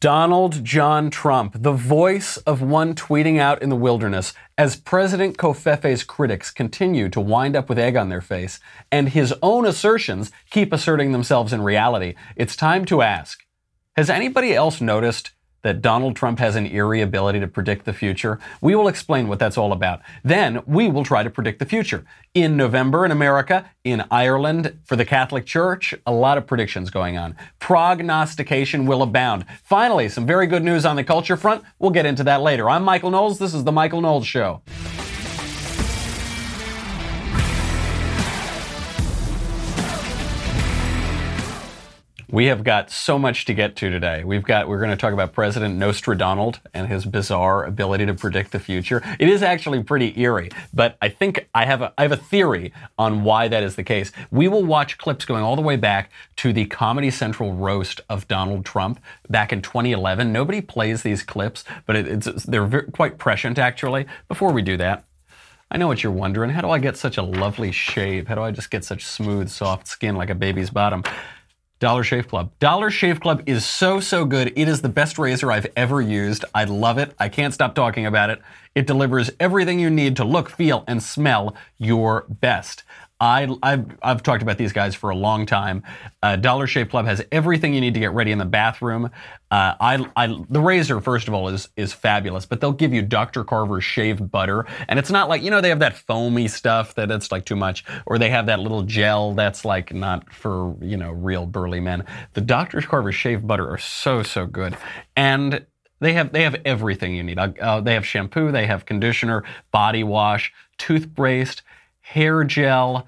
Donald John Trump, the voice of one tweeting out in the wilderness, as President Covfefe's critics continue to wind up with egg on their face, and his own assertions keep asserting themselves in reality, it's time to ask Has anybody else noticed that Donald Trump has an eerie ability to predict the future? We will explain what that's all about. Then we will try to predict the future. In November in America, in Ireland, for the Catholic Church, a lot of predictions going on. Prognostication will abound. Finally, some very good news on the culture front. We'll get into that later. I'm Michael Knowles. This is The Michael Knowles Show. We have got so much to get to today. We've got we're going to talk about President Nostradonald and his bizarre ability to predict the future. It is actually pretty eerie, but I think I have a I have a theory on why that is the case. We will watch clips going all the way back to the Comedy Central roast of Donald Trump back in 2011. Nobody plays these clips, but it, it's they're very, quite prescient actually. Before we do that, I know what you're wondering. How do I get such a lovely shave? How do I just get such smooth, soft skin like a baby's bottom? Dollar Shave Club. Dollar Shave Club is so, so good. It is the best razor I've ever used. I love it. I can't stop talking about it. It delivers everything you need to look, feel, and smell your best. I, I've, I've talked about these guys for a long time. Uh, Dollar Shave Club has everything you need to get ready in the bathroom. Uh, I, I, the razor, first of all, is is fabulous, but they'll give you Dr. Carver's shave butter, and it's not like you know they have that foamy stuff that it's like too much, or they have that little gel that's like not for you know real burly men. The Dr. Carver's shave butter are so so good, and they have they have everything you need. Uh, they have shampoo, they have conditioner, body wash, toothpaste hair gel,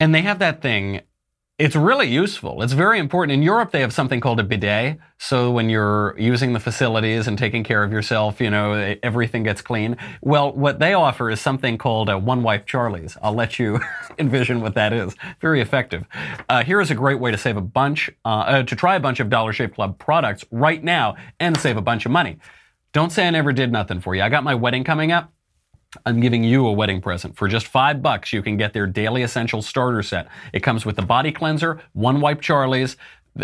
and they have that thing. It's really useful. It's very important. In Europe, they have something called a bidet. So when you're using the facilities and taking care of yourself, you know, everything gets clean. Well, what they offer is something called a one wipe Charlie's. I'll let you envision what that is. Very effective. Uh, here is a great way to save a bunch, uh, uh, to try a bunch of Dollar Shave Club products right now and save a bunch of money. Don't say I never did nothing for you. I got my wedding coming up. I'm giving you a wedding present. For just five bucks, you can get their daily essential starter set. It comes with the body cleanser, one wipe Charlie's,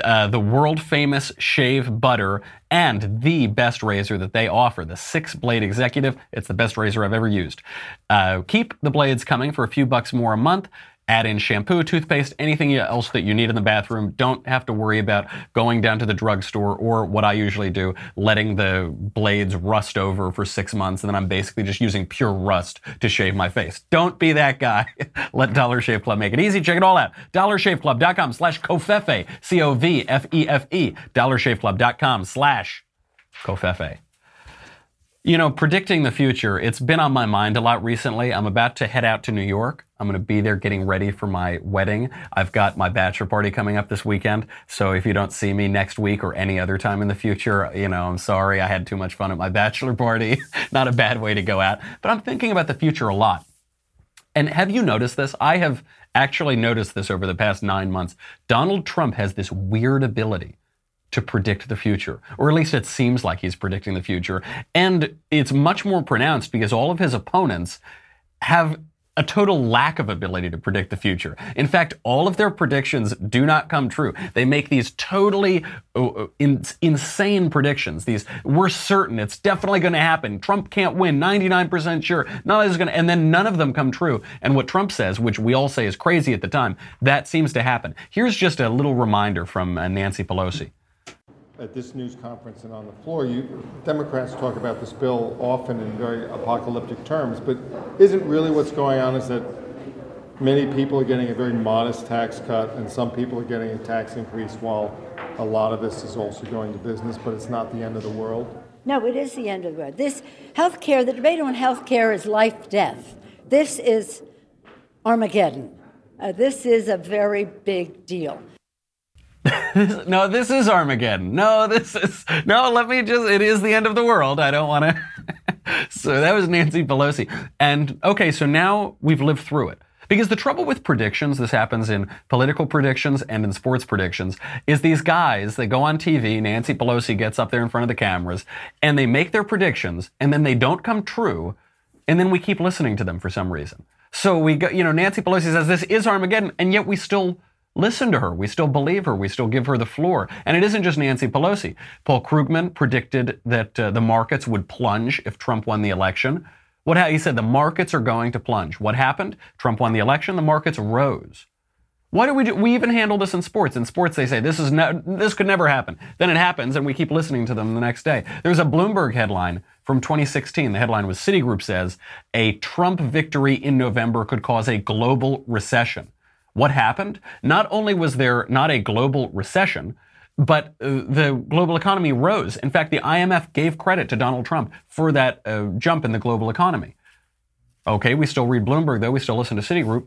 uh, the world famous shave butter, and the best razor that they offer, the six blade executive. It's the best razor I've ever used. Uh, keep the blades coming for a few bucks more a month. Add in shampoo, toothpaste, anything else that you need in the bathroom. Don't have to worry about going down to the drugstore or what I usually do, letting the blades rust over for six months and then I'm basically just using pure rust to shave my face. Don't be that guy. Let Dollar Shave Club make it easy. Check it all out. DollarShaveClub.com slash Covfefe, C-O-V-F-E-F-E. DollarShaveClub.com slash Covfefe. You know, predicting the future, it's been on my mind a lot recently. I'm about to head out to New York. I'm going to be there getting ready for my wedding. I've got my bachelor party coming up this weekend. So if you don't see me next week or any other time in the future, you know, I'm sorry. I had too much fun at my bachelor party. Not a bad way to go out. But I'm thinking about the future a lot. And have you noticed this? I have actually noticed this over the past nine months. Donald Trump has this weird ability to predict the future, or at least it seems like he's predicting the future. And it's much more pronounced because all of his opponents have a total lack of ability to predict the future. In fact, all of their predictions do not come true. They make these totally uh, in, insane predictions. These, we're certain it's definitely going to happen. Trump can't win, 99% sure. None this going to, and then none of them come true. And what Trump says, which we all say is crazy at the time, that seems to happen. Here's just a little reminder from uh, Nancy Pelosi at this news conference and on the floor, you Democrats talk about this bill often in very apocalyptic terms, but isn't really what's going on is that many people are getting a very modest tax cut and some people are getting a tax increase while a lot of this is also going to business, but it's not the end of the world? No, it is the end of the world. This health care, the debate on health care is life death. This is Armageddon. Uh, this is a very big deal. no, this is Armageddon. No, this is no. Let me just. It is the end of the world. I don't want to. so that was Nancy Pelosi. And okay, so now we've lived through it. Because the trouble with predictions, this happens in political predictions and in sports predictions, is these guys, they go on TV, Nancy Pelosi gets up there in front of the cameras, and they make their predictions, and then they don't come true, and then we keep listening to them for some reason. So we go, you know, Nancy Pelosi says this is Armageddon, and yet we still listen to her. We still believe her. We still give her the floor. And it isn't just Nancy Pelosi. Paul Krugman predicted that uh, the markets would plunge if Trump won the election. What ha- he said the markets are going to plunge. What happened? Trump won the election. The markets rose. Why do we do, we even handle this in sports? In sports, they say this is this could never happen. Then it happens, and we keep listening to them the next day. There's a Bloomberg headline from 2016. The headline was Citigroup says a Trump victory in November could cause a global recession. What happened? Not only was there not a global recession, but uh, the global economy rose. In fact, the IMF gave credit to Donald Trump for that uh, jump in the global economy. Okay, we still read Bloomberg though. We still listen to Citigroup.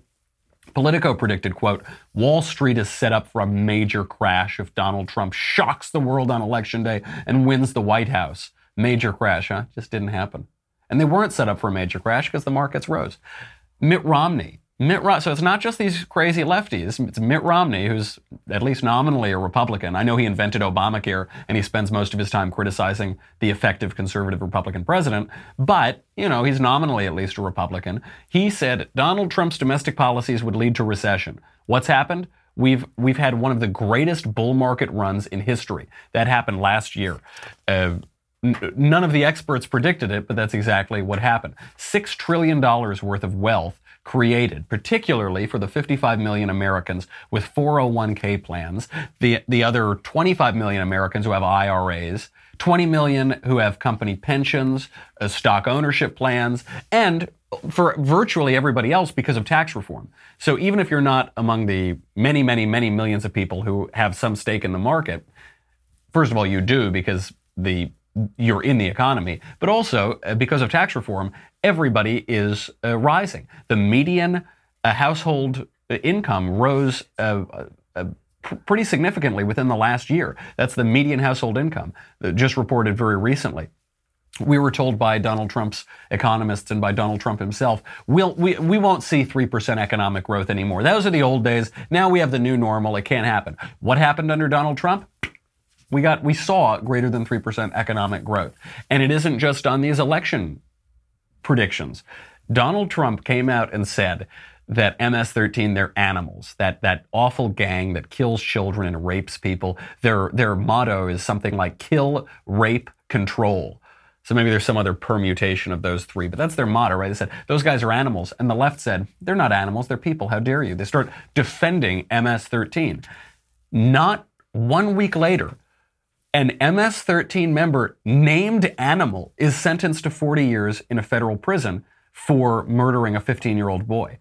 Politico predicted, quote, Wall Street is set up for a major crash if Donald Trump shocks the world on election day and wins the White House. Major crash, huh? Just didn't happen. And they weren't set up for a major crash because the markets rose. Mitt Romney Mitt Romney. So it's not just these crazy lefties. It's Mitt Romney, who's at least nominally a Republican. I know he invented Obamacare and he spends most of his time criticizing the effective conservative Republican president, but, you know, he's nominally at least a Republican. He said Donald Trump's domestic policies would lead to recession. What's happened? We've we've had one of the greatest bull market runs in history. That happened last year. Uh, none of the experts predicted it, but that's exactly what happened. Six trillion dollars worth of wealth created, particularly for the 55 million Americans with 401k plans, the, the other 25 million Americans who have IRAs, 20 million who have company pensions, uh, stock ownership plans, and for virtually everybody else because of tax reform. So even if you're not among the many, many, many millions of people who have some stake in the market, first of all, you do because the you're in the economy, but also uh, because of tax reform, everybody is uh, rising. The median uh, household income rose uh, uh, pretty significantly within the last year. That's the median household income, just reported very recently. We were told by Donald Trump's economists and by Donald Trump himself, we'll, we, we won't see 3% economic growth anymore. Those are the old days. Now we have the new normal. It can't happen. What happened under Donald Trump? We got we saw greater than 3% economic growth. And it isn't just on these election predictions. Donald Trump came out and said that MS-13 they're animals. That that awful gang that kills children and rapes people. Their their motto is something like kill, rape, control. So maybe there's some other permutation of those three, but that's their motto, right? They said those guys are animals, and the left said they're not animals, they're people. How dare you? They start defending MS-13. Not one week later, an MS 13 member named Animal is sentenced to 40 years in a federal prison for murdering a 15 year old boy.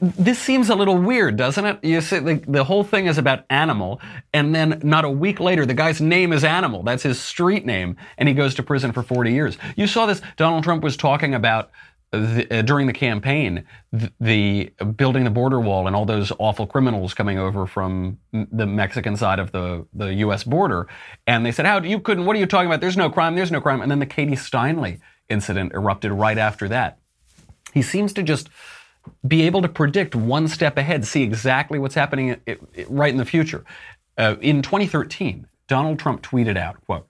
This seems a little weird, doesn't it? You see, the, the whole thing is about Animal, and then not a week later, the guy's name is Animal. That's his street name, and he goes to prison for 40 years. You saw this. Donald Trump was talking about the, uh, during the campaign, the, the, building the border wall and all those awful criminals coming over from the Mexican side of the, the U.S. border, and they said, "How do you couldn't? What are you talking about? There's no crime. There's no crime." And then the Katie Steinle incident erupted right after that. He seems to just be able to predict one step ahead, see exactly what's happening right in the future. Uh, in 2013, Donald Trump tweeted out, "quote."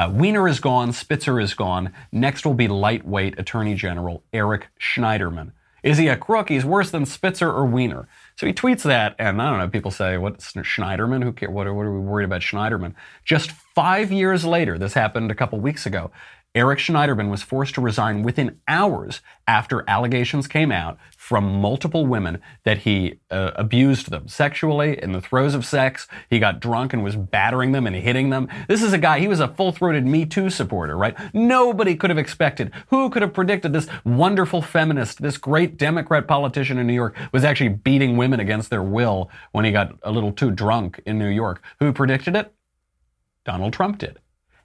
Uh, Weiner is gone, Spitzer is gone. Next will be lightweight Attorney General Eric Schneiderman. Is he a crook? He's worse than Spitzer or Weiner. So he tweets that, and I don't know, people say, what, Schneiderman? Who care? What, what are we worried about Schneiderman? Just five years later, this happened a couple weeks ago, Eric Schneiderman was forced to resign within hours after allegations came out from multiple women that he uh, abused them sexually in the throes of sex. He got drunk and was battering them and hitting them. This is a guy, he was a full throated Me Too supporter, right? Nobody could have expected, who could have predicted this wonderful feminist, this great Democrat politician in New York was actually beating women against their will when he got a little too drunk in New York? Who predicted it? Donald Trump did.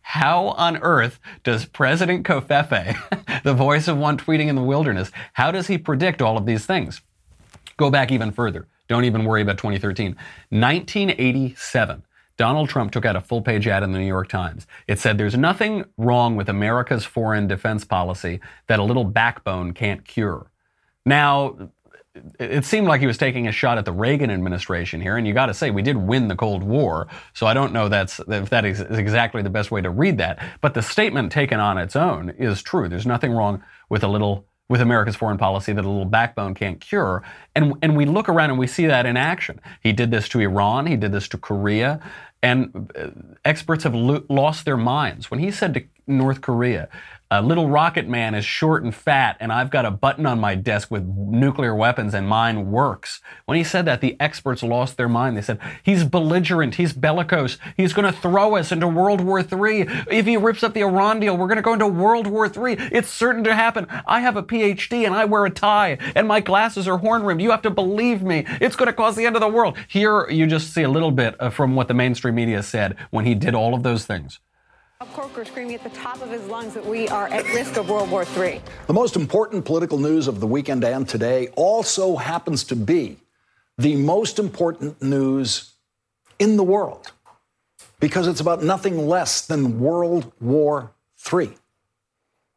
How on earth does President Covfefe, the voice of one tweeting in the wilderness, how does he predict all of these things? Go back even further. Don't even worry about 2013. 1987. Donald Trump took out a full page ad in the New York Times. It said, There's nothing wrong with America's foreign defense policy that a little backbone can't cure. Now, it seemed like he was taking a shot at the Reagan administration here, and you got to say we did win the Cold War, so I don't know that's if that is exactly the best way to read that. But the statement taken on its own is true. There's nothing wrong with a little with America's foreign policy that a little backbone can't cure. And, and we look around and we see that in action. He did this to Iran, he did this to Korea, and uh, experts have lo- lost their minds. When he said to North Korea, a little rocket man is short and fat, and I've got a button on my desk with nuclear weapons, and mine works. When he said that, the experts lost their mind. They said, He's belligerent, he's bellicose, he's going to throw us into World War III. If he rips up the Iran deal, we're going to go into World War III. It's certain to happen. I have a PhD, and I wear a tie, and my glasses are horn rimmed. You have to believe me. It's going to cause the end of the world. Here, you just see a little bit uh, from what the mainstream media said when he did all of those things. Corker screaming at the top of his lungs that we are at risk of World War III. The most important political news of the weekend and today also happens to be the most important news in the world because it's about nothing less than World War III.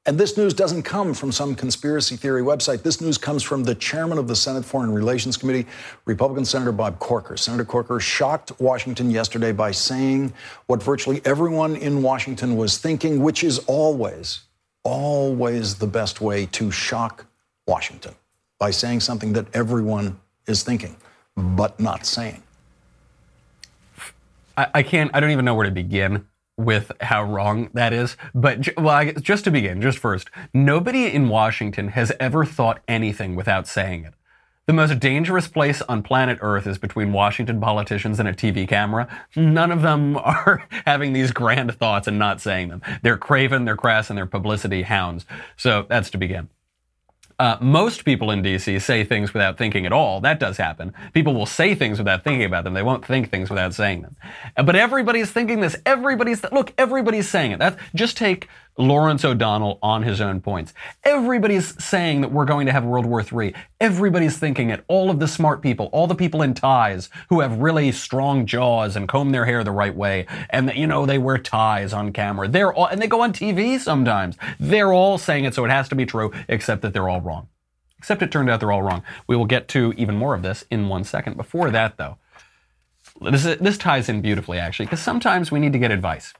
And this news doesn't come from some conspiracy theory website. This news comes from the chairman of the Senate Foreign Relations Committee, Republican Senator Bob Corker. Senator Corker shocked Washington yesterday by saying what virtually everyone in Washington was thinking, which is always, always the best way to shock Washington by saying something that everyone is thinking, but not saying. I, I can't, I don't even know where to begin with how wrong that is. But well, guess, just to begin, just first, nobody in Washington has ever thought anything without saying it. The most dangerous place on planet Earth is between Washington politicians and a TV camera. None of them are having these grand thoughts and not saying them. They're craven, they're crass, and they're publicity hounds. So that's to begin. Uh, most people in DC say things without thinking at all. That does happen. People will say things without thinking about them. They won't think things without saying them. But everybody's thinking this. Everybody's th- look. Everybody's saying it. That just take Lawrence O'Donnell on his own points. Everybody's saying that we're going to have World War III. Everybody's thinking it. All of the smart people, all the people in ties who have really strong jaws and comb their hair the right way, and you know they wear ties on camera. They're all, and they go on TV sometimes. They're all saying it, so it has to be true, except that they're all wrong. Except it turned out they're all wrong. We will get to even more of this in one second. Before that, though, this, this ties in beautifully, actually, because sometimes we need to get advice.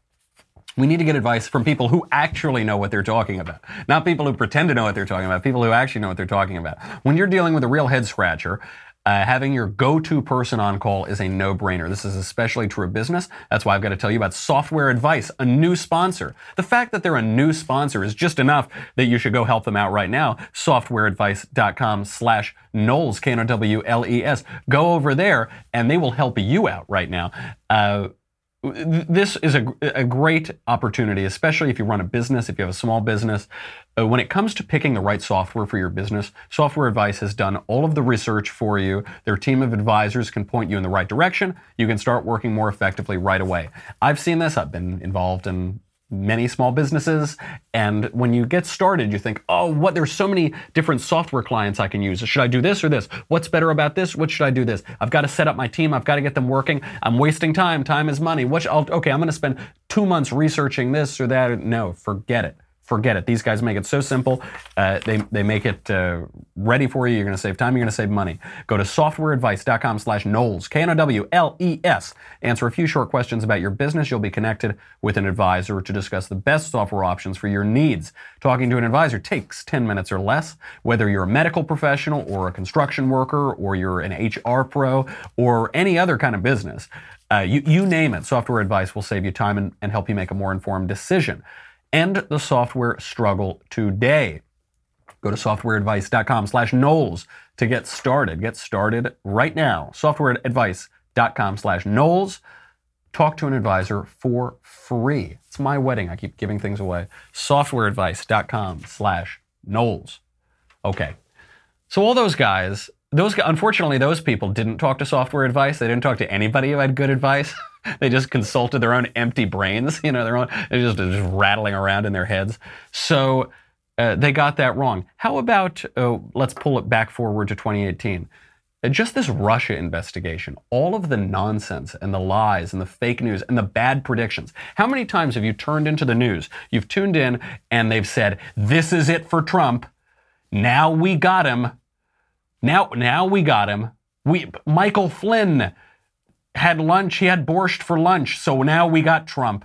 We need to get advice from people who actually know what they're talking about. Not people who pretend to know what they're talking about, people who actually know what they're talking about. When you're dealing with a real head scratcher, uh, having your go-to person on call is a no-brainer. This is especially true of business. That's why I've got to tell you about Software Advice, a new sponsor. The fact that they're a new sponsor is just enough that you should go help them out right now. Softwareadvice.com slash Knowles, K-N-O-W-L-E-S. Go over there and they will help you out right now. Uh, this is a, a great opportunity, especially if you run a business, if you have a small business. Uh, when it comes to picking the right software for your business, Software Advice has done all of the research for you. Their team of advisors can point you in the right direction. You can start working more effectively right away. I've seen this. I've been involved in many small businesses. And when you get started, you think, oh, what? There's so many different software clients I can use. Should I do this or this? What's better about this? What should I do this? I've got to set up my team. I've got to get them working. I'm wasting time. Time is money. What? Okay, I'm going to spend two months researching this or that. No, forget it forget it. These guys make it so simple. Uh, they, they make it uh, ready for you. You're going to save time. You're going to save money. Go to softwareadvice.com slash Knowles, K-N-O-W-L-E-S. Answer a few short questions about your business. You'll be connected with an advisor to discuss the best software options for your needs. Talking to an advisor takes 10 minutes or less. Whether you're a medical professional or a construction worker or you're an HR pro or any other kind of business, uh, you, you name it, software advice will save you time and, and help you make a more informed decision. End the software struggle today. Go to softwareadvice.com slash Knowles to get started. Get started right now. Softwareadvice.com slash Knowles. Talk to an advisor for free. It's my wedding. I keep giving things away. Softwareadvice.com slash Knowles. Okay. So all those guys, those unfortunately, those people didn't talk to software advice. They didn't talk to anybody who had good advice. they just consulted their own empty brains, you know, their own, they're just, just rattling around in their heads. So uh, they got that wrong. How about, uh, let's pull it back forward to 2018. Uh, just this Russia investigation, all of the nonsense and the lies and the fake news and the bad predictions. How many times have you turned into the news? You've tuned in and they've said, this is it for Trump. Now we got him. Now, now we got him. We, Michael Flynn, had lunch. He had borscht for lunch. So now we got Trump.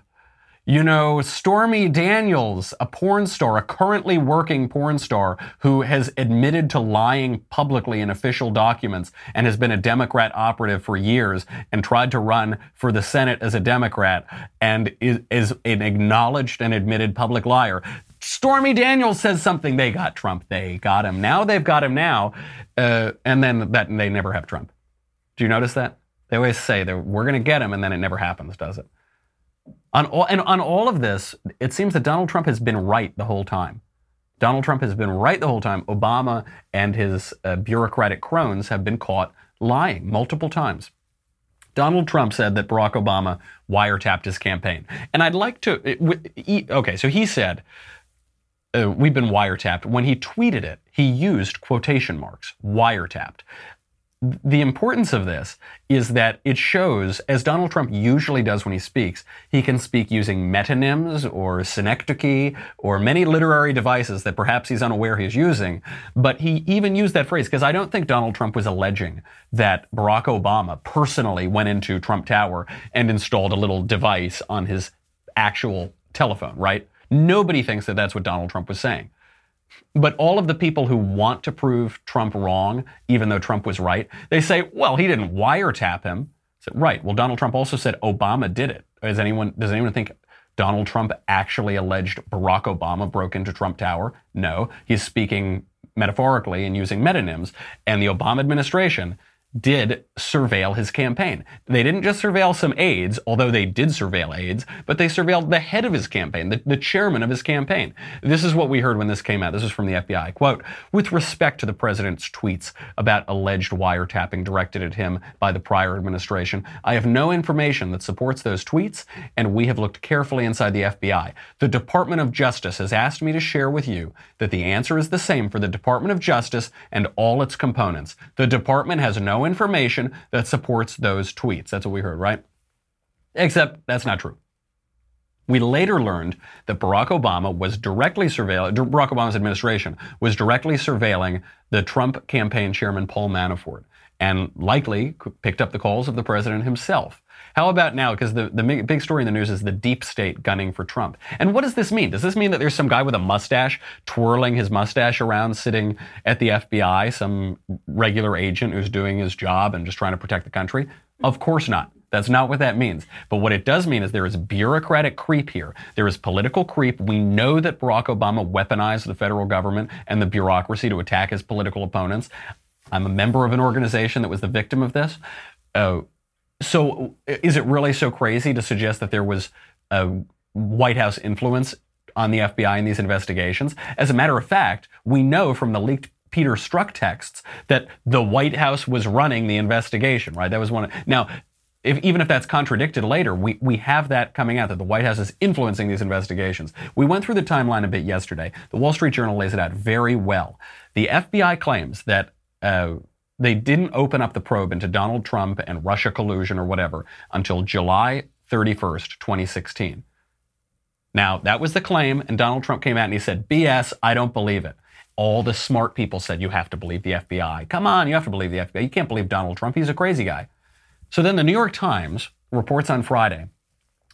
You know, Stormy Daniels, a porn star, a currently working porn star who has admitted to lying publicly in official documents and has been a Democrat operative for years and tried to run for the Senate as a Democrat and is, is an acknowledged and admitted public liar. Stormy Daniels says something. They got Trump. They got him. Now they've got him now. Uh, and then that they never have Trump. Do you notice that? They always say that we're going to get him, and then it never happens, does it? On all, and on all of this, it seems that Donald Trump has been right the whole time. Donald Trump has been right the whole time. Obama and his uh, bureaucratic crones have been caught lying multiple times. Donald Trump said that Barack Obama wiretapped his campaign. And I'd like to, okay, so he said, uh, we've been wiretapped. When he tweeted it, he used quotation marks, wiretapped the importance of this is that it shows, as Donald Trump usually does when he speaks, he can speak using metonyms or synecdoche or many literary devices that perhaps he's unaware he's using. But he even used that phrase because I don't think Donald Trump was alleging that Barack Obama personally went into Trump Tower and installed a little device on his actual telephone, right? Nobody thinks that that's what Donald Trump was saying. But all of the people who want to prove Trump wrong, even though Trump was right, they say, well, he didn't wiretap him. Right. Well, Donald Trump also said Obama did it. Anyone, does anyone think Donald Trump actually alleged Barack Obama broke into Trump Tower? No. He's speaking metaphorically and using metonyms. And the Obama administration did surveil his campaign. They didn't just surveil some aides, although they did surveil aides, but they surveilled the head of his campaign, the, the, chairman of his campaign. This is what we heard when this came out. This is from the FBI. Quote, with respect to the president's tweets about alleged wiretapping directed at him by the prior administration, I have no information that supports those tweets, and we have looked carefully inside the FBI. The Department of Justice has asked me to share with you that the answer is the same for the Department of Justice and all its components. The department has no information that supports those tweets. That's what we heard, right? Except that's not true. We later learned that Barack Obama was directly surveilling, Barack Obama's administration was directly surveilling the Trump campaign chairman Paul Manafort and likely picked up the calls of the president himself. How about now? Because the, the big story in the news is the deep state gunning for Trump. And what does this mean? Does this mean that there's some guy with a mustache twirling his mustache around sitting at the FBI, some regular agent who's doing his job and just trying to protect the country? Of course not. That's not what that means. But what it does mean is there is bureaucratic creep here. There is political creep. We know that Barack Obama weaponized the federal government and the bureaucracy to attack his political opponents. I'm a member of an organization that was the victim of this. Uh, so, is it really so crazy to suggest that there was a White House influence on the FBI in these investigations? As a matter of fact, we know from the leaked Peter Strzok texts that the White House was running the investigation, right? That was one. Of, now, if, even if that's contradicted later, we, we have that coming out that the White House is influencing these investigations. We went through the timeline a bit yesterday. The Wall Street Journal lays it out very well. The FBI claims that uh, they didn't open up the probe into Donald Trump and Russia collusion or whatever until July 31st, 2016. Now, that was the claim, and Donald Trump came out and he said, BS, I don't believe it. All the smart people said, You have to believe the FBI. Come on, you have to believe the FBI. You can't believe Donald Trump. He's a crazy guy. So then the New York Times reports on Friday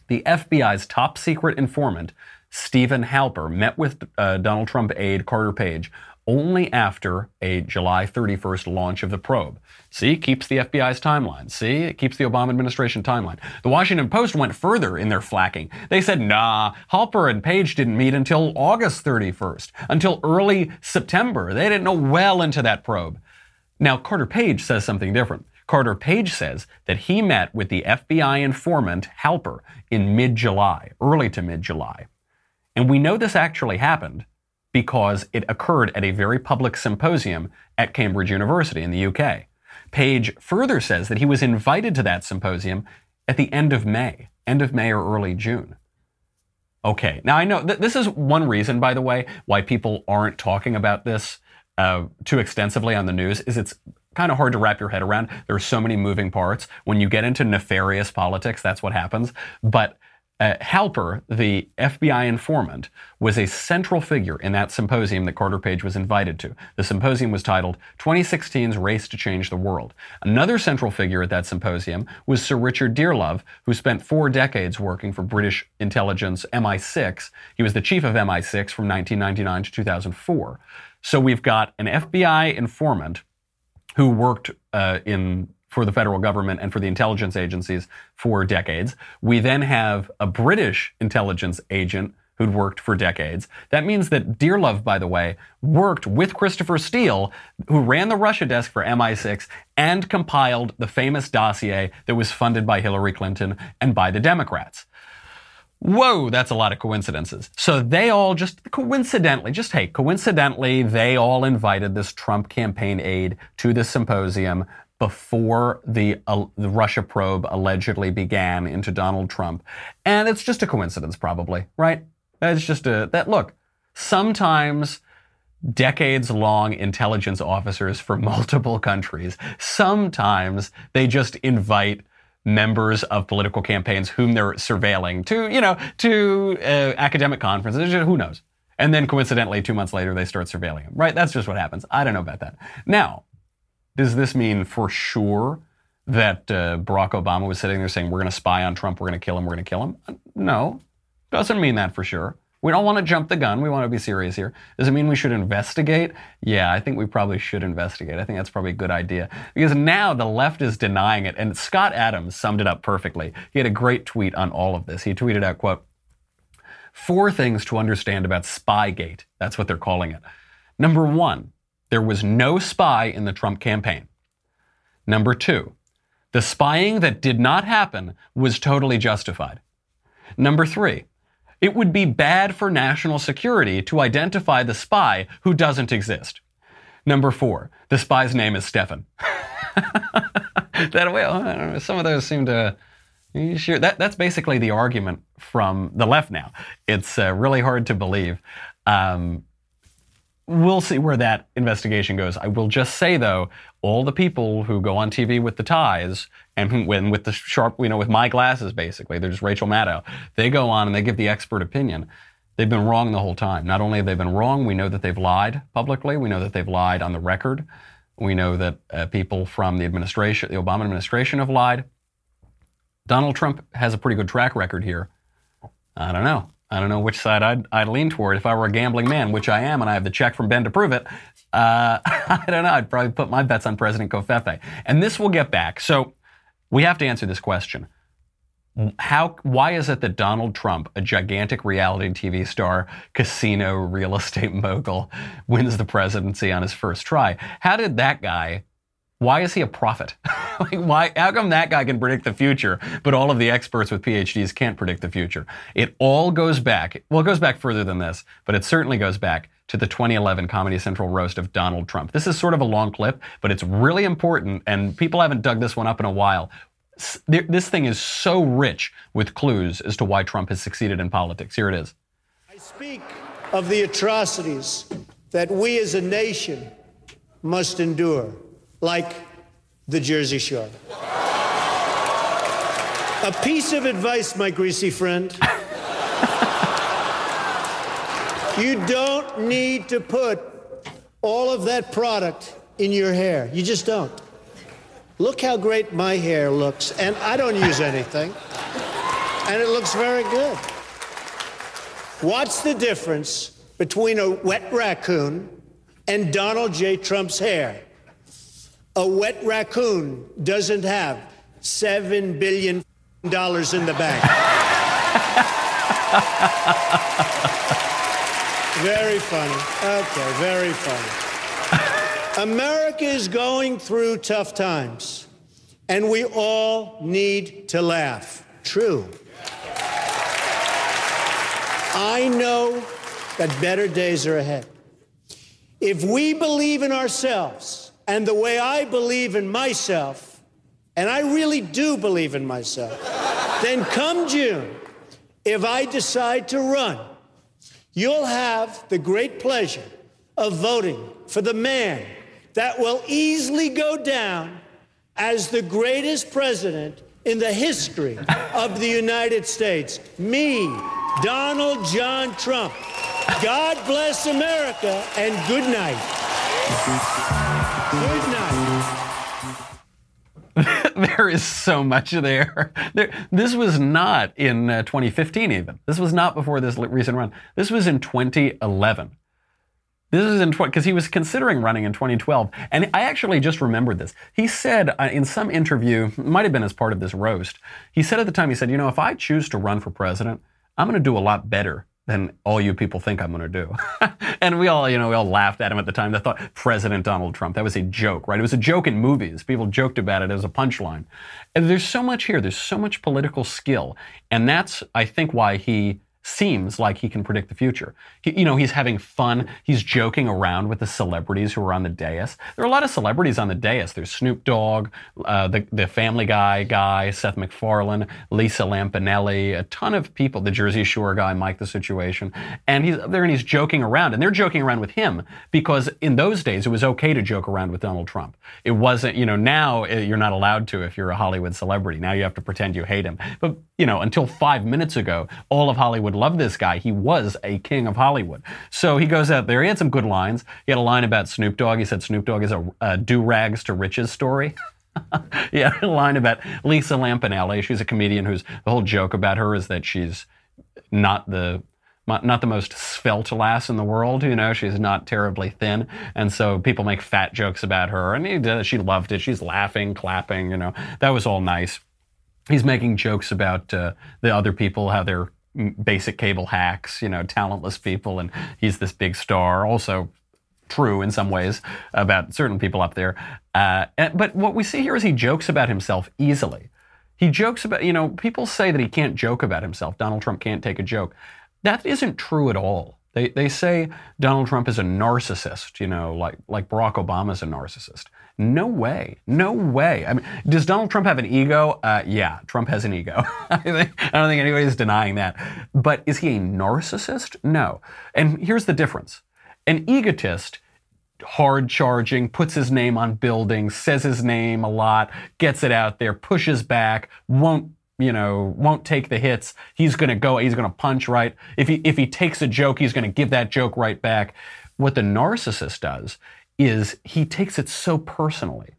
the FBI's top secret informant, Stephen Halper, met with uh, Donald Trump aide Carter Page only after a July 31st launch of the probe. See, keeps the FBI's timeline. See, it keeps the Obama administration timeline. The Washington Post went further in their flacking. They said, nah, Halper and Page didn't meet until August 31st, until early September. They didn't know well into that probe. Now, Carter Page says something different. Carter Page says that he met with the FBI informant Halper in mid July, early to mid July. And we know this actually happened because it occurred at a very public symposium at Cambridge University in the UK. Page further says that he was invited to that symposium at the end of May, end of May or early June. Okay, now I know th- this is one reason, by the way, why people aren't talking about this uh, too extensively on the news. Is it's kind of hard to wrap your head around. There are so many moving parts. When you get into nefarious politics, that's what happens. But Uh, Halper, the FBI informant, was a central figure in that symposium that Carter Page was invited to. The symposium was titled 2016's Race to Change the World. Another central figure at that symposium was Sir Richard Dearlove, who spent four decades working for British intelligence MI6. He was the chief of MI6 from 1999 to 2004. So we've got an FBI informant who worked uh, in for the federal government and for the intelligence agencies for decades. We then have a British intelligence agent who'd worked for decades. That means that Dearlove, by the way, worked with Christopher Steele, who ran the Russia desk for MI6 and compiled the famous dossier that was funded by Hillary Clinton and by the Democrats. Whoa, that's a lot of coincidences. So they all just coincidentally, just hey, coincidentally, they all invited this Trump campaign aide to this symposium before the, uh, the Russia probe allegedly began into Donald Trump. And it's just a coincidence, probably, right? It's just a, that look, sometimes decades long intelligence officers for multiple countries, sometimes they just invite members of political campaigns whom they're surveilling to, you know, to uh, academic conferences. Who knows? And then coincidentally, two months later, they start surveilling them, right? That's just what happens. I don't know about that. Now, does this mean for sure that uh, Barack Obama was sitting there saying, we're going to spy on Trump, we're going to kill him, we're going to kill him? No, doesn't mean that for sure. We don't want to jump the gun. We want to be serious here. Does it mean we should investigate? Yeah, I think we probably should investigate. I think that's probably a good idea. Because now the left is denying it. And Scott Adams summed it up perfectly. He had a great tweet on all of this. He tweeted out, quote, four things to understand about Spygate. That's what they're calling it. Number one, there was no spy in the Trump campaign. Number two, the spying that did not happen was totally justified. Number three, it would be bad for national security to identify the spy who doesn't exist. Number four, the spy's name is Stefan. that way, some of those seem to. Sure, that, that's basically the argument from the left now. It's uh, really hard to believe. Um, we'll see where that investigation goes. I will just say though, all the people who go on TV with the ties and when with the sharp, you know, with my glasses basically, they're just Rachel Maddow. They go on and they give the expert opinion. They've been wrong the whole time. Not only have they been wrong, we know that they've lied publicly. We know that they've lied on the record. We know that uh, people from the administration, the Obama administration, have lied. Donald Trump has a pretty good track record here. I don't know. I don't know which side I'd, I'd lean toward. If I were a gambling man, which I am, and I have the check from Ben to prove it, uh, I don't know. I'd probably put my bets on President Covfefe. And this will get back. So we have to answer this question. How, why is it that Donald Trump, a gigantic reality TV star, casino real estate mogul, wins the presidency on his first try? How did that guy why is he a prophet? like why how come that guy can predict the future, but all of the experts with PhDs can't predict the future? It all goes back, well, it goes back further than this, but it certainly goes back to the 2011 Comedy Central roast of Donald Trump. This is sort of a long clip, but it's really important, and people haven't dug this one up in a while. This thing is so rich with clues as to why Trump has succeeded in politics. Here it is. I speak of the atrocities that we as a nation must endure like the Jersey Shore. A piece of advice, my greasy friend. you don't need to put all of that product in your hair. You just don't. Look how great my hair looks, and I don't use anything. And it looks very good. What's the difference between a wet raccoon and Donald J. Trump's hair? A wet raccoon doesn't have $7 billion in the bank. very funny. Okay, very funny. America is going through tough times, and we all need to laugh. True. I know that better days are ahead. If we believe in ourselves, and the way I believe in myself, and I really do believe in myself, then come June, if I decide to run, you'll have the great pleasure of voting for the man that will easily go down as the greatest president in the history of the United States. Me, Donald John Trump. God bless America and good night. there is so much there. there this was not in uh, 2015 even. This was not before this recent run. This was in 2011. This is in because he was considering running in 2012, and I actually just remembered this. He said uh, in some interview, might have been as part of this roast. He said at the time, he said, "You know, if I choose to run for president, I'm going to do a lot better than all you people think I'm going to do." and we all, you know, we all laughed at him at the time. They thought President Donald Trump. That was a joke, right? It was a joke in movies. People joked about it as a punchline. And there's so much here. There's so much political skill, and that's, I think, why he seems like he can predict the future. He, you know, he's having fun. He's joking around with the celebrities who are on the dais. There are a lot of celebrities on the dais. There's Snoop Dogg, uh, the, the Family Guy guy, Seth MacFarlane, Lisa Lampanelli, a ton of people, the Jersey Shore guy, Mike the Situation. And he's there and he's joking around. And they're joking around with him because in those days it was okay to joke around with Donald Trump. It wasn't, you know, now eh, you're not allowed to if you're a Hollywood celebrity. Now you have to pretend you hate him. But, you know, until five minutes ago, all of Hollywood loved this guy. He was a king of Hollywood. So he goes out there. He had some good lines. He had a line about Snoop Dogg. He said Snoop Dogg is a, a do rags to riches story. yeah, a line about Lisa Lampanelli. She's a comedian who's the whole joke about her is that she's not the not the most svelte lass in the world. You know, she's not terribly thin, and so people make fat jokes about her. And he, she loved it. She's laughing, clapping. You know, that was all nice. He's making jokes about uh, the other people, how they're basic cable hacks, you know, talentless people, and he's this big star. Also, true in some ways about certain people up there. Uh, but what we see here is he jokes about himself easily. He jokes about, you know, people say that he can't joke about himself. Donald Trump can't take a joke. That isn't true at all. They, they say Donald Trump is a narcissist, you know, like, like Barack Obama is a narcissist. No way. No way. I mean, does Donald Trump have an ego? Uh, yeah, Trump has an ego. I, think, I don't think anybody's denying that. But is he a narcissist? No. And here's the difference an egotist, hard charging, puts his name on buildings, says his name a lot, gets it out there, pushes back, won't you know, won't take the hits. He's going to go, he's going to punch right. If he, if he takes a joke, he's going to give that joke right back. What the narcissist does is he takes it so personally.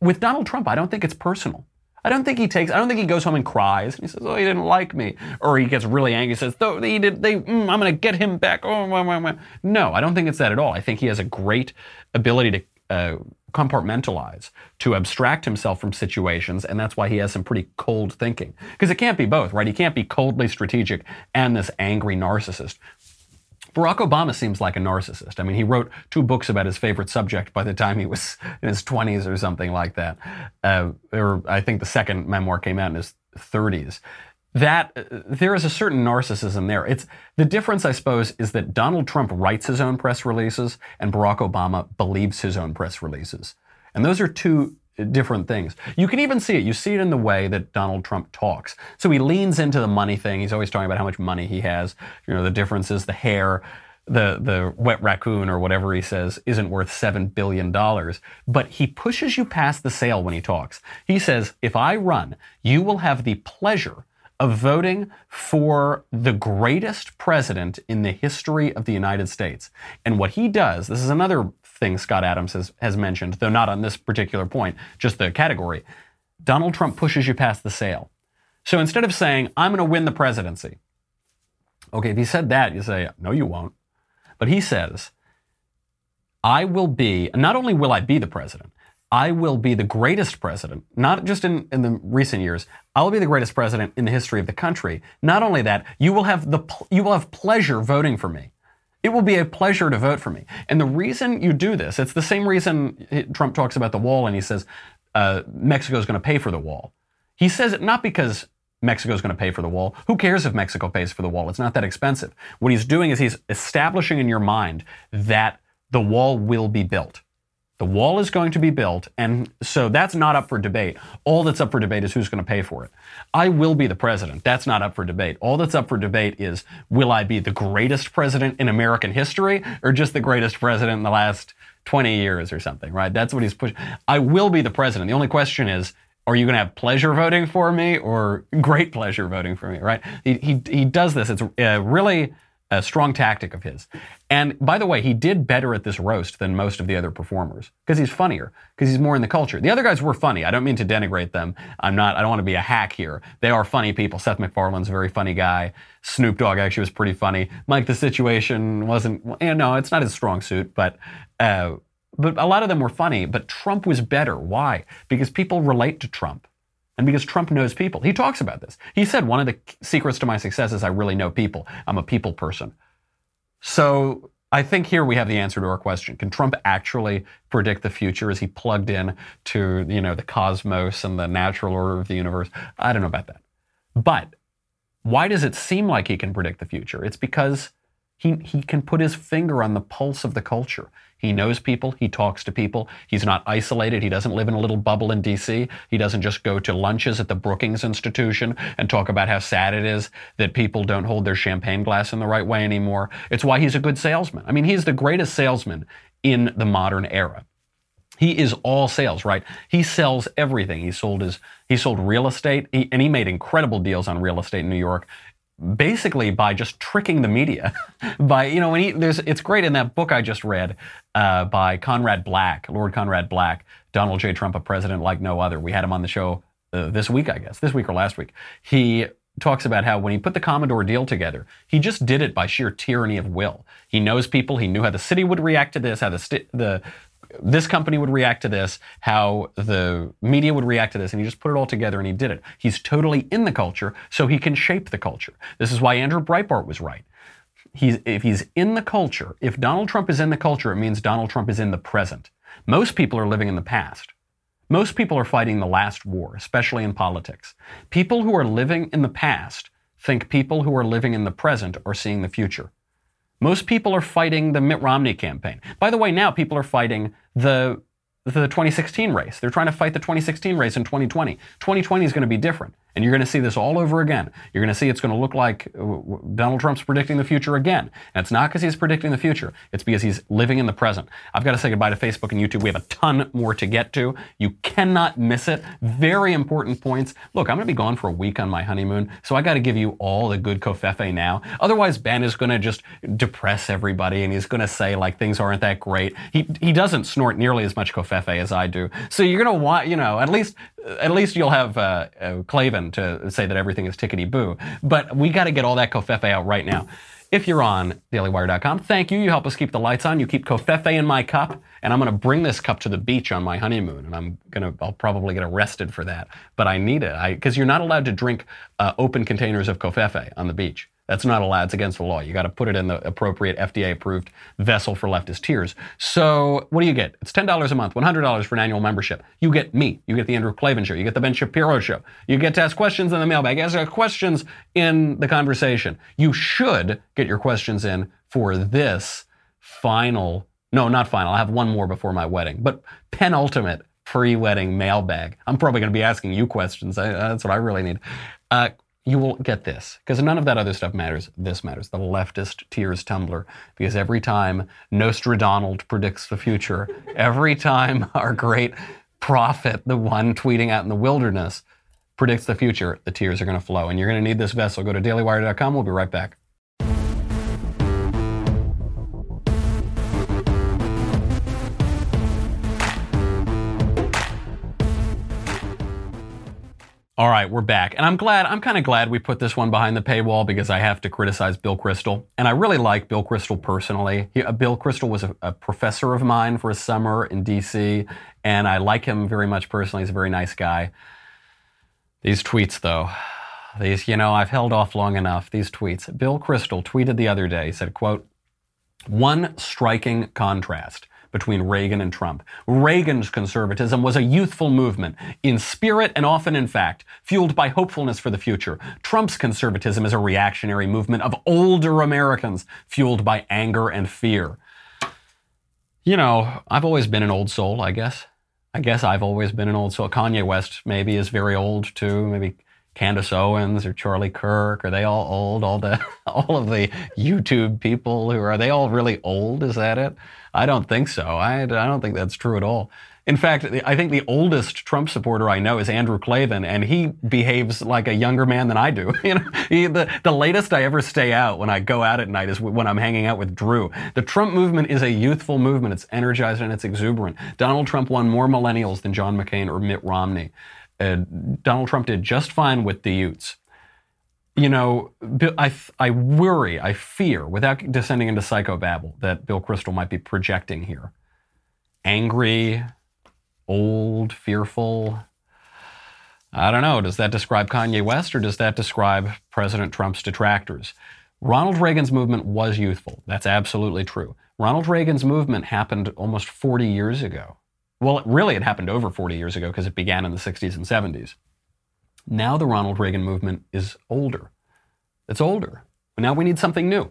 With Donald Trump, I don't think it's personal. I don't think he takes. I don't think he goes home and cries. And he says, "Oh, he didn't like me," or he gets really angry. He says, "Though he did, they, mm, I'm going to get him back." Oh, wah, wah, wah. no, I don't think it's that at all. I think he has a great ability to uh, compartmentalize, to abstract himself from situations, and that's why he has some pretty cold thinking. Because it can't be both, right? He can't be coldly strategic and this angry narcissist. Barack Obama seems like a narcissist. I mean, he wrote two books about his favorite subject by the time he was in his 20s or something like that. Uh, or I think the second memoir came out in his 30s. That uh, there is a certain narcissism there. It's the difference, I suppose, is that Donald Trump writes his own press releases and Barack Obama believes his own press releases. And those are two different things. You can even see it. You see it in the way that Donald Trump talks. So he leans into the money thing. He's always talking about how much money he has. You know, the difference is the hair, the the wet raccoon or whatever he says isn't worth 7 billion dollars, but he pushes you past the sale when he talks. He says, "If I run, you will have the pleasure of voting for the greatest president in the history of the United States." And what he does, this is another thing Scott Adams has, has mentioned, though not on this particular point, just the category. Donald Trump pushes you past the sale. So instead of saying, I'm going to win the presidency, okay, if he said that, you say, no, you won't. But he says, I will be, not only will I be the president, I will be the greatest president, not just in, in the recent years. I will be the greatest president in the history of the country. Not only that, you will have the you will have pleasure voting for me. It will be a pleasure to vote for me. And the reason you do this, it's the same reason Trump talks about the wall and he says uh, Mexico is going to pay for the wall. He says it not because Mexico is going to pay for the wall. Who cares if Mexico pays for the wall? It's not that expensive. What he's doing is he's establishing in your mind that the wall will be built. The wall is going to be built, and so that's not up for debate. All that's up for debate is who's going to pay for it. I will be the president. That's not up for debate. All that's up for debate is will I be the greatest president in American history or just the greatest president in the last 20 years or something, right? That's what he's pushing. I will be the president. The only question is Are you going to have pleasure voting for me or great pleasure voting for me, right? He, he, he does this. It's a really a strong tactic of his. And by the way, he did better at this roast than most of the other performers because he's funnier, because he's more in the culture. The other guys were funny. I don't mean to denigrate them. I'm not, I don't want to be a hack here. They are funny people. Seth MacFarlane's a very funny guy. Snoop Dogg actually was pretty funny. Mike, the situation wasn't, you know, it's not his strong suit, but, uh, but a lot of them were funny. But Trump was better. Why? Because people relate to Trump. And because Trump knows people, he talks about this. He said, one of the secrets to my success is I really know people. I'm a people person. So I think here we have the answer to our question. Can Trump actually predict the future? Is he plugged in to, you know, the cosmos and the natural order of the universe? I don't know about that. But why does it seem like he can predict the future? It's because he, he can put his finger on the pulse of the culture. He knows people. He talks to people. He's not isolated. He doesn't live in a little bubble in DC. He doesn't just go to lunches at the Brookings Institution and talk about how sad it is that people don't hold their champagne glass in the right way anymore. It's why he's a good salesman. I mean, he's the greatest salesman in the modern era. He is all sales, right? He sells everything. He sold his he sold real estate, he, and he made incredible deals on real estate in New York basically by just tricking the media. By you know when he there's it's great in that book i just read uh, by conrad black lord conrad black donald j. Trump a president like no other. We had him on the show uh, this week i guess this week or last week. He talks about how when he put the commodore deal together he just did it by sheer tyranny of will. He knows people. He knew how the city would react to this how the, the this company would react to this, how the media would react to this, and he just put it all together and he did it. He's totally in the culture, so he can shape the culture. This is why Andrew Breitbart was right. He's, if he's in the culture, if Donald Trump is in the culture, it means Donald Trump is in the present. Most people are living in the past. Most people are fighting the last war, especially in politics. People who are living in the past think people who are living in the present are seeing the future. Most people are fighting the Mitt Romney campaign. By the way, now people are fighting the the 2016 race. They're trying to fight the 2016 race in 2020. 2020 is going to be different. And you're going to see this all over again. You're going to see it's going to look like uh, Donald Trump's predicting the future again. And it's not because he's predicting the future, it's because he's living in the present. I've got to say goodbye to Facebook and YouTube. We have a ton more to get to. You cannot miss it. Very important points. Look, I'm going to be gone for a week on my honeymoon, so I got to give you all the good covfefe now. Otherwise, Ben is going to just depress everybody and he's going to say like things aren't that great. He, he doesn't snort nearly as much covfefe as I do. So you're going to want, you know, at least at least you'll have uh, uh, Klavan to say that everything is tickety boo. But we got to get all that covfefe out right now. If you're on dailywire.com, thank you. You help us keep the lights on. You keep covfefe in my cup, and I'm going to bring this cup to the beach on my honeymoon, and I'm going to I'll probably get arrested for that, but I need it because you're not allowed to drink uh, open containers of covfefe on the beach. That's not allowed. It's against the law. You got to put it in the appropriate FDA approved vessel for leftist tears. So what do you get? It's $10 a month, $100 for an annual membership. You get me. You get the Andrew Klavan show. You get the Ben Shapiro show. You get to ask questions in the mailbag. Ask questions in the conversation. You should get your questions in for this final, no, not final. I have one more before my wedding, but penultimate pre-wedding mailbag. I'm probably going to be asking you questions. I, that's what I really need. Uh, you will get this because none of that other stuff matters. This matters. The leftist tears tumbler because every time Nostradonald predicts the future, every time our great prophet, the one tweeting out in the wilderness, predicts the future, the tears are going to flow. And you're going to need this vessel. Go to dailywire.com. We'll be right back. All right, we're back. And I'm glad, I'm kind of glad we put this one behind the paywall because I have to criticize Bill Kristol. And I really like Bill Kristol personally. He, uh, Bill Kristol was a, a, professor of mine for a summer in DC, and I like him very much personally. He's a very nice guy. These tweets, though, these, you know, I've held off long enough. These tweets. Bill Kristol tweeted the other day, he said, quote, one striking contrast between Reagan and Trump. Reagan's conservatism was a youthful movement, in spirit and often in fact, fueled by hopefulness for the future. Trump's conservatism is a reactionary movement of older Americans, fueled by anger and fear. You know, I've always been an old soul, I guess. I guess I've always been an old soul. Kanye West maybe is very old too. Maybe Candace Owens or Charlie Kirk? Are they all old? All the all of the YouTube people who are they all really old? Is that it? I don't think so. I, I don't think that's true at all. In fact, I think the oldest Trump supporter I know is Andrew Klavan, and he behaves like a younger man than I do. You know, he, the, the latest I ever stay out when I go out at night is when I'm hanging out with Drew. The Trump movement is a youthful movement. It's energized and it's exuberant. Donald Trump won more millennials than John McCain or Mitt Romney. Uh, Donald Trump did just fine with the Utes you know, I, I worry, I fear, without descending into psychobabble, that Bill Kristol might be projecting here. Angry, old, fearful. I don't know. Does that describe Kanye West or does that describe President Trump's detractors? Ronald Reagan's movement was youthful. That's absolutely true. Ronald Reagan's movement happened almost 40 years ago. Well, really, it happened over 40 years ago because it began in the 60s and 70s. Now the Ronald Reagan movement is older. It's older. Now we need something new.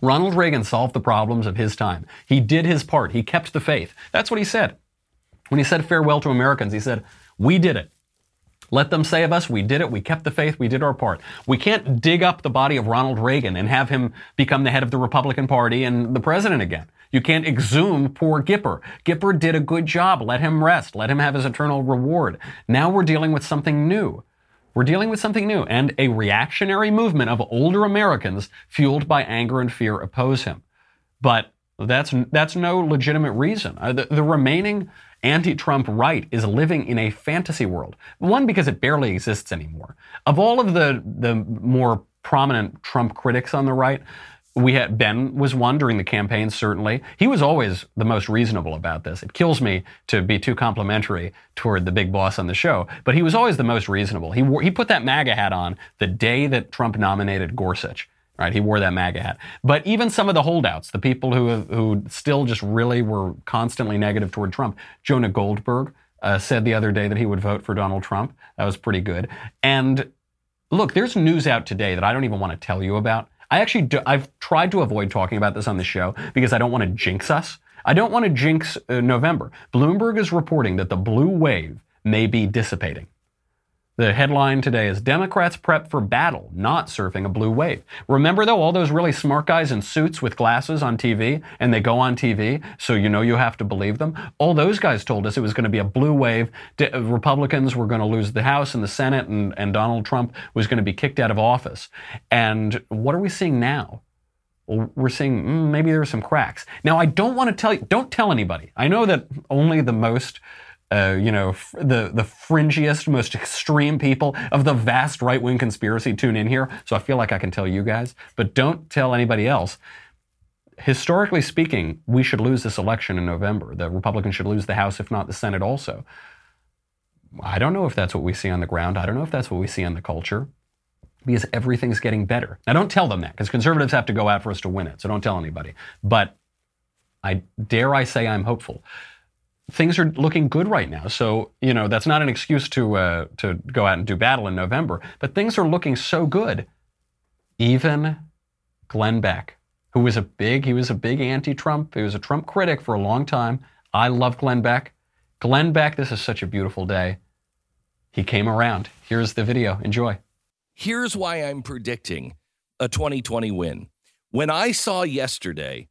Ronald Reagan solved the problems of his time. He did his part. He kept the faith. That's what he said. When he said farewell to Americans, he said, We did it. Let them say of us, we did it, we kept the faith, we did our part. We can't dig up the body of Ronald Reagan and have him become the head of the Republican Party and the president again. You can't exhume poor Gipper. Gipper did a good job. Let him rest. Let him have his eternal reward. Now we're dealing with something new. We're dealing with something new, and a reactionary movement of older Americans fueled by anger and fear oppose him. But that's, that's no legitimate reason. Uh, the, the remaining anti Trump right is living in a fantasy world. One, because it barely exists anymore. Of all of the, the more prominent Trump critics on the right, we had Ben was one during the campaign, certainly. He was always the most reasonable about this. It kills me to be too complimentary toward the big boss on the show, but he was always the most reasonable. He, wore, he put that MAGA hat on the day that Trump nominated Gorsuch. Right, he wore that MAGA hat. But even some of the holdouts, the people who who still just really were constantly negative toward Trump, Jonah Goldberg uh, said the other day that he would vote for Donald Trump. That was pretty good. And look, there's news out today that I don't even want to tell you about I actually do, I've tried to avoid talking about this on the show because I don't want to jinx us. I don't want to jinx uh, November. Bloomberg is reporting that the blue wave may be dissipating. The headline today is Democrats prep for battle, not surfing a blue wave. Remember, though, all those really smart guys in suits with glasses on TV, and they go on TV, so you know you have to believe them? All those guys told us it was going to be a blue wave. De- Republicans were going to lose the House and the Senate, and, and Donald Trump was going to be kicked out of office. And what are we seeing now? We're seeing mm, maybe there are some cracks. Now, I don't want to tell you, don't tell anybody. I know that only the most uh, you know, the the fringiest, most extreme people of the vast right wing conspiracy tune in here. So I feel like I can tell you guys, but don't tell anybody else. Historically speaking, we should lose this election in November. The Republicans should lose the House, if not the Senate, also. I don't know if that's what we see on the ground. I don't know if that's what we see on the culture because everything's getting better. Now, don't tell them that because conservatives have to go out for us to win it. So don't tell anybody. But I dare I say I'm hopeful things are looking good right now. So, you know, that's not an excuse to, uh, to go out and do battle in November, but things are looking so good. Even Glenn Beck, who was a big, he was a big anti-Trump, he was a Trump critic for a long time. I love Glenn Beck. Glenn Beck, this is such a beautiful day. He came around. Here's the video. Enjoy. Here's why I'm predicting a 2020 win. When I saw yesterday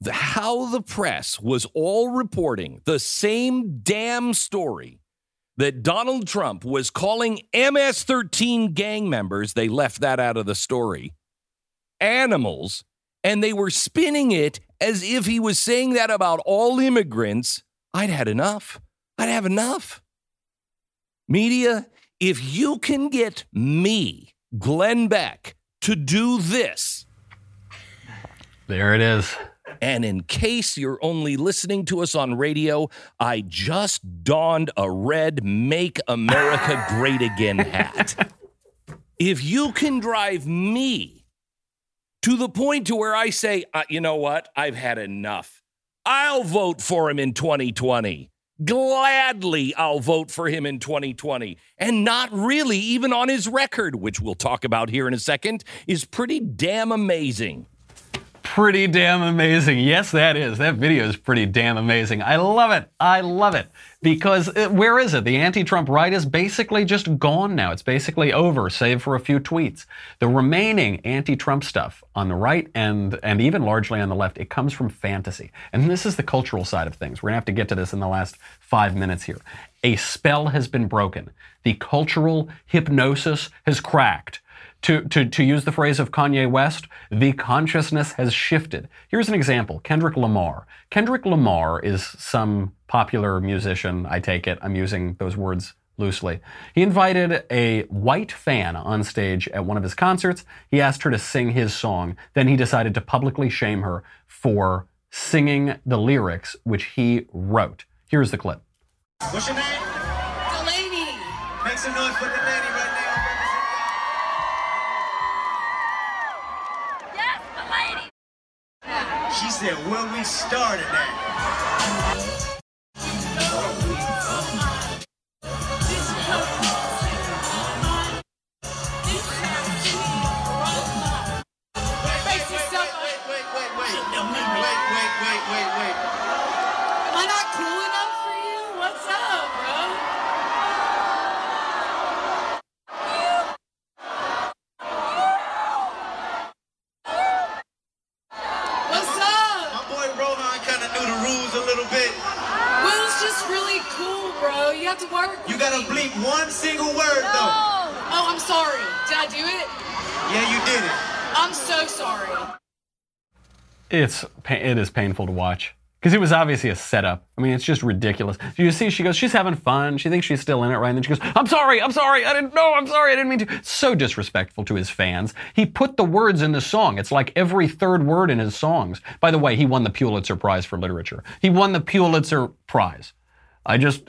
the, how the press was all reporting the same damn story that Donald Trump was calling MS 13 gang members, they left that out of the story, animals, and they were spinning it as if he was saying that about all immigrants. I'd had enough. I'd have enough. Media, if you can get me, Glenn Beck, to do this. There it is. And in case you're only listening to us on radio, I just donned a red Make America Great Again hat. if you can drive me to the point to where I say, uh, you know what, I've had enough. I'll vote for him in 2020. Gladly, I'll vote for him in 2020. And not really even on his record, which we'll talk about here in a second, is pretty damn amazing pretty damn amazing. Yes, that is. That video is pretty damn amazing. I love it. I love it. Because it, where is it? The anti Trump right is basically just gone now. It's basically over, save for a few tweets. The remaining anti Trump stuff on the right and, and even largely on the left, it comes from fantasy. And this is the cultural side of things. We're going to have to get to this in the last five minutes here. A spell has been broken. The cultural hypnosis has cracked. To, to, to use the phrase of Kanye West, the consciousness has shifted. Here's an example Kendrick Lamar. Kendrick Lamar is some popular musician, I take it. I'm using those words loosely. He invited a white fan on stage at one of his concerts. He asked her to sing his song. Then he decided to publicly shame her for singing the lyrics which he wrote. Here's the clip. What's your name? Delaney. Make some noise for Delaney said, where we started at. It's it is painful to watch because it was obviously a setup. I mean, it's just ridiculous. You see, she goes, she's having fun. She thinks she's still in it, right? And then she goes, "I'm sorry, I'm sorry, I didn't know, I'm sorry, I didn't mean to." So disrespectful to his fans. He put the words in the song. It's like every third word in his songs. By the way, he won the Pulitzer Prize for literature. He won the Pulitzer Prize. I just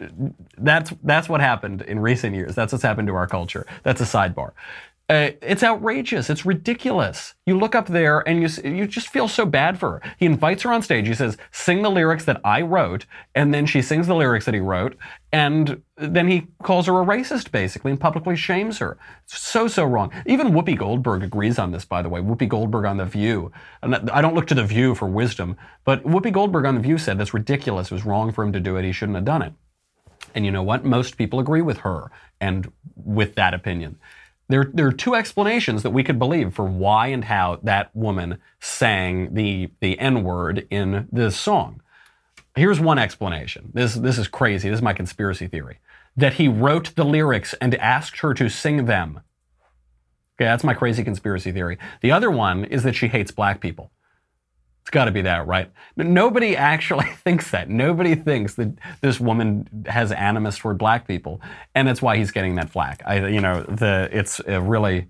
that's that's what happened in recent years. That's what's happened to our culture. That's a sidebar. Uh, it's outrageous. It's ridiculous. You look up there and you you just feel so bad for her. He invites her on stage. He says, "Sing the lyrics that I wrote," and then she sings the lyrics that he wrote, and then he calls her a racist, basically, and publicly shames her. So so wrong. Even Whoopi Goldberg agrees on this, by the way. Whoopi Goldberg on the View. I don't look to the View for wisdom, but Whoopi Goldberg on the View said that's ridiculous. It was wrong for him to do it. He shouldn't have done it. And you know what? Most people agree with her and with that opinion. There, there are two explanations that we could believe for why and how that woman sang the, the N word in this song. Here's one explanation. This, this is crazy. This is my conspiracy theory. That he wrote the lyrics and asked her to sing them. Okay, that's my crazy conspiracy theory. The other one is that she hates black people. It's got to be that, right? Nobody actually thinks that. Nobody thinks that this woman has animus toward black people, and that's why he's getting that flack. I, you know, the it's uh, really,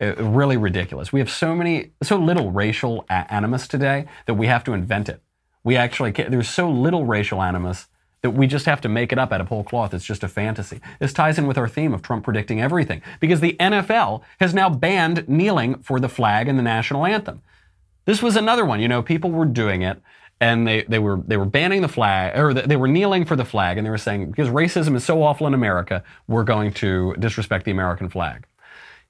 uh, really ridiculous. We have so many, so little racial animus today that we have to invent it. We actually there's so little racial animus that we just have to make it up out of whole cloth. It's just a fantasy. This ties in with our theme of Trump predicting everything because the NFL has now banned kneeling for the flag and the national anthem. This was another one. You know, people were doing it, and they, they were they were banning the flag, or they were kneeling for the flag, and they were saying because racism is so awful in America, we're going to disrespect the American flag.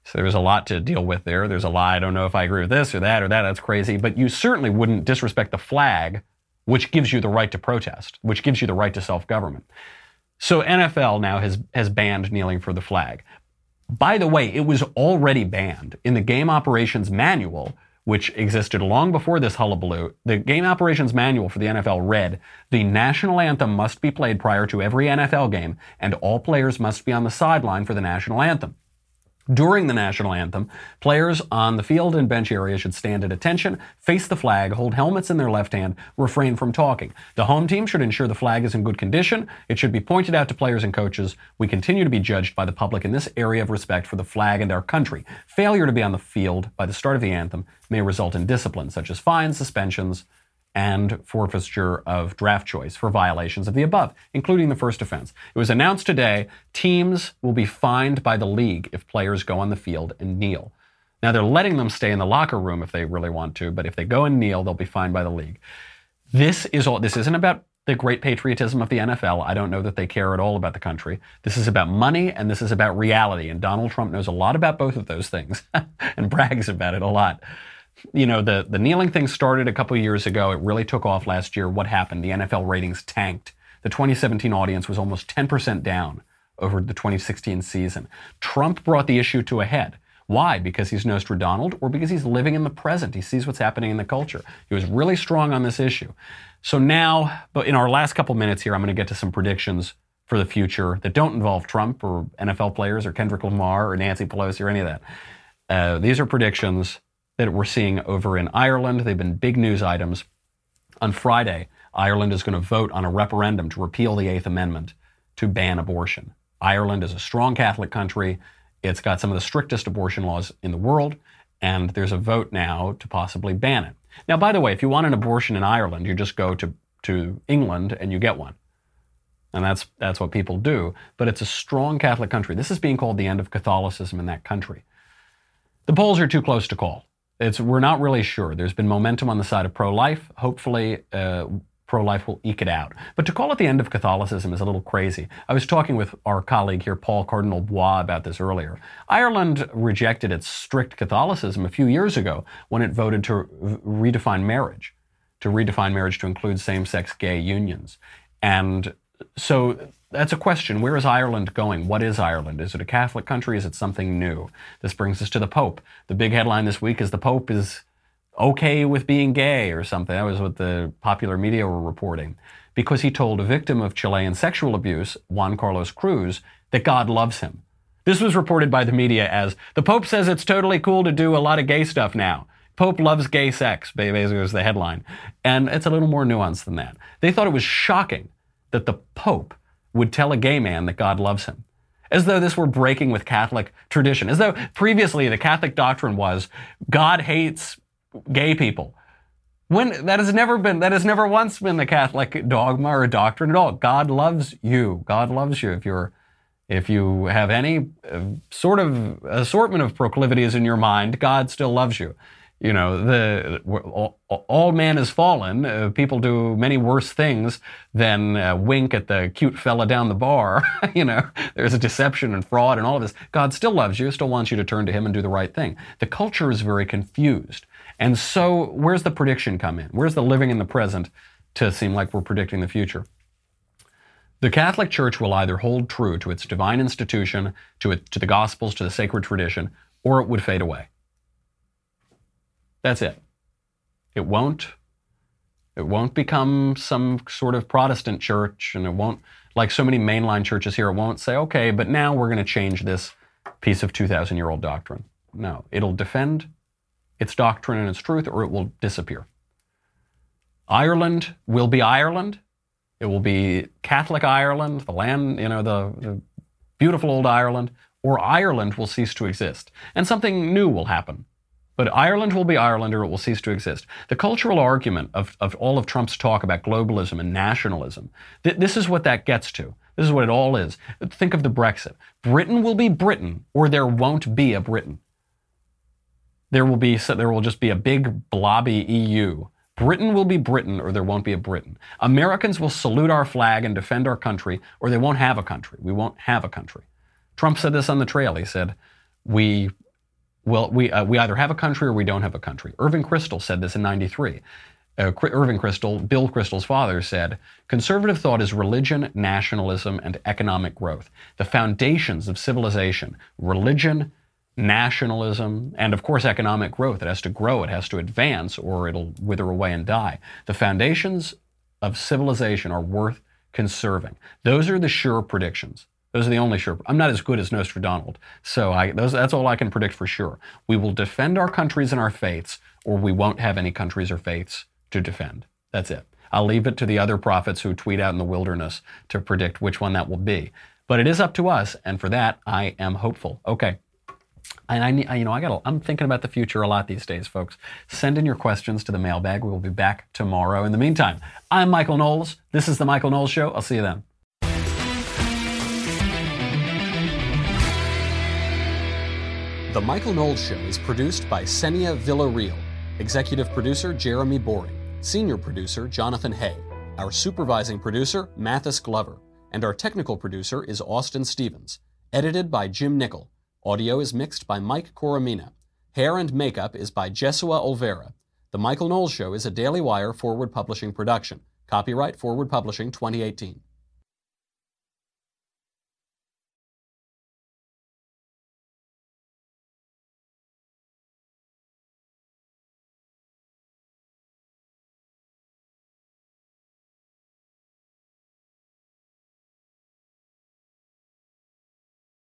So there's a lot to deal with there. There's a lot. I don't know if I agree with this or that or that. That's crazy. But you certainly wouldn't disrespect the flag, which gives you the right to protest, which gives you the right to self-government. So NFL now has has banned kneeling for the flag. By the way, it was already banned in the game operations manual, which existed long before this hullabaloo. The game operations manual for the NFL read The national anthem must be played prior to every NFL game, and all players must be on the sideline for the national anthem. During the national anthem, players on the field and bench area should stand at attention, face the flag, hold helmets in their left hand, refrain from talking. The home team should ensure the flag is in good condition. It should be pointed out to players and coaches. We continue to be judged by the public in this area of respect for the flag and our country. Failure to be on the field by the start of the anthem may result in discipline, such as fines, suspensions, and forfeiture of draft choice for violations of the above, including the first offense. It was announced today teams will be fined by the league if players go on the field and kneel. Now they're letting them stay in the locker room if they really want to, but if they go and kneel, they'll be fined by the league. This is all this isn't about the great patriotism of the NFL. I don't know that they care at all about the country. This is about money and this is about reality. And Donald Trump knows a lot about both of those things and brags about it a lot. You know, the, the kneeling thing started a couple years ago. It really took off last year. What happened? The NFL ratings tanked. The 2017 audience was almost 10% down over the 2016 season. Trump brought the issue to a head. Why? Because he's Nostradamus or because he's living in the present. He sees what's happening in the culture. He was really strong on this issue. So now, but in our last couple minutes here, I'm going to get to some predictions for the future that don't involve Trump or NFL players or Kendrick Lamar or Nancy Pelosi or any of that. Uh, these are predictions that we're seeing over in Ireland. They've been big news items. On Friday, Ireland is going to vote on a referendum to repeal the Eighth Amendment to ban abortion. Ireland is a strong Catholic country. It's got some of the strictest abortion laws in the world, and there's a vote now to possibly ban it. Now, by the way, if you want an abortion in Ireland, you just go to, to England and you get one. And that's, that's what people do. But it's a strong Catholic country. This is being called the end of Catholicism in that country. The polls are too close to call. It's, we're not really sure. There's been momentum on the side of pro life. Hopefully, uh, pro life will eke it out. But to call it the end of Catholicism is a little crazy. I was talking with our colleague here, Paul Cardinal Bois, about this earlier. Ireland rejected its strict Catholicism a few years ago when it voted to redefine marriage, to redefine marriage to include same sex gay unions. And so that's a question. Where is Ireland going? What is Ireland? Is it a Catholic country? Is it something new? This brings us to the Pope. The big headline this week is the Pope is okay with being gay or something. That was what the popular media were reporting. Because he told a victim of Chilean sexual abuse, Juan Carlos Cruz, that God loves him. This was reported by the media as the Pope says it's totally cool to do a lot of gay stuff now. Pope loves gay sex, basically was the headline. And it's a little more nuanced than that. They thought it was shocking that the Pope would tell a gay man that God loves him. As though this were breaking with Catholic tradition. As though previously the Catholic doctrine was God hates gay people. When that has never been, that has never once been the Catholic dogma or doctrine at all. God loves you. God loves you. If you're, if you have any uh, sort of assortment of proclivities in your mind, God still loves you. You know, the all, all man is fallen. Uh, people do many worse things than uh, wink at the cute fella down the bar. you know, there's a deception and fraud and all of this. God still loves you, still wants you to turn to Him and do the right thing. The culture is very confused. And so, where's the prediction come in? Where's the living in the present to seem like we're predicting the future? The Catholic Church will either hold true to its divine institution, to, it, to the Gospels, to the sacred tradition, or it would fade away. That's it. It won't. It won't become some sort of Protestant church, and it won't, like so many mainline churches here, it won't say, okay, but now we're going to change this piece of 2,000 year old doctrine. No, it'll defend its doctrine and its truth, or it will disappear. Ireland will be Ireland. It will be Catholic Ireland, the land, you know, the, the beautiful old Ireland, or Ireland will cease to exist. And something new will happen. But Ireland will be Ireland or it will cease to exist. The cultural argument of, of all of Trump's talk about globalism and nationalism, th- this is what that gets to. This is what it all is. Think of the Brexit. Britain will be Britain or there won't be a Britain there will be there will just be a big blobby EU. Britain will be Britain or there won't be a Britain. Americans will salute our flag and defend our country or they won't have a country. We won't have a country. Trump said this on the trail. He said, "We well, we, uh, we either have a country or we don't have a country. Irving Kristol said this in 93. Uh, Irving Kristol, Bill Kristol's father, said conservative thought is religion, nationalism, and economic growth. The foundations of civilization religion, nationalism, and of course economic growth. It has to grow, it has to advance, or it'll wither away and die. The foundations of civilization are worth conserving. Those are the sure predictions. Those are the only sure. I'm not as good as Nostradamus, so I, those, that's all I can predict for sure. We will defend our countries and our faiths, or we won't have any countries or faiths to defend. That's it. I'll leave it to the other prophets who tweet out in the wilderness to predict which one that will be. But it is up to us, and for that, I am hopeful. Okay, and I, you know, I got. I'm thinking about the future a lot these days, folks. Send in your questions to the mailbag. We will be back tomorrow. In the meantime, I'm Michael Knowles. This is the Michael Knowles Show. I'll see you then. The Michael Knowles Show is produced by Senia Villarreal, executive producer Jeremy Boring, senior producer Jonathan Hay, our supervising producer Mathis Glover, and our technical producer is Austin Stevens. Edited by Jim Nickel. Audio is mixed by Mike Coromina. Hair and Makeup is by Jesua Olvera. The Michael Knowles Show is a Daily Wire Forward Publishing production. Copyright Forward Publishing 2018.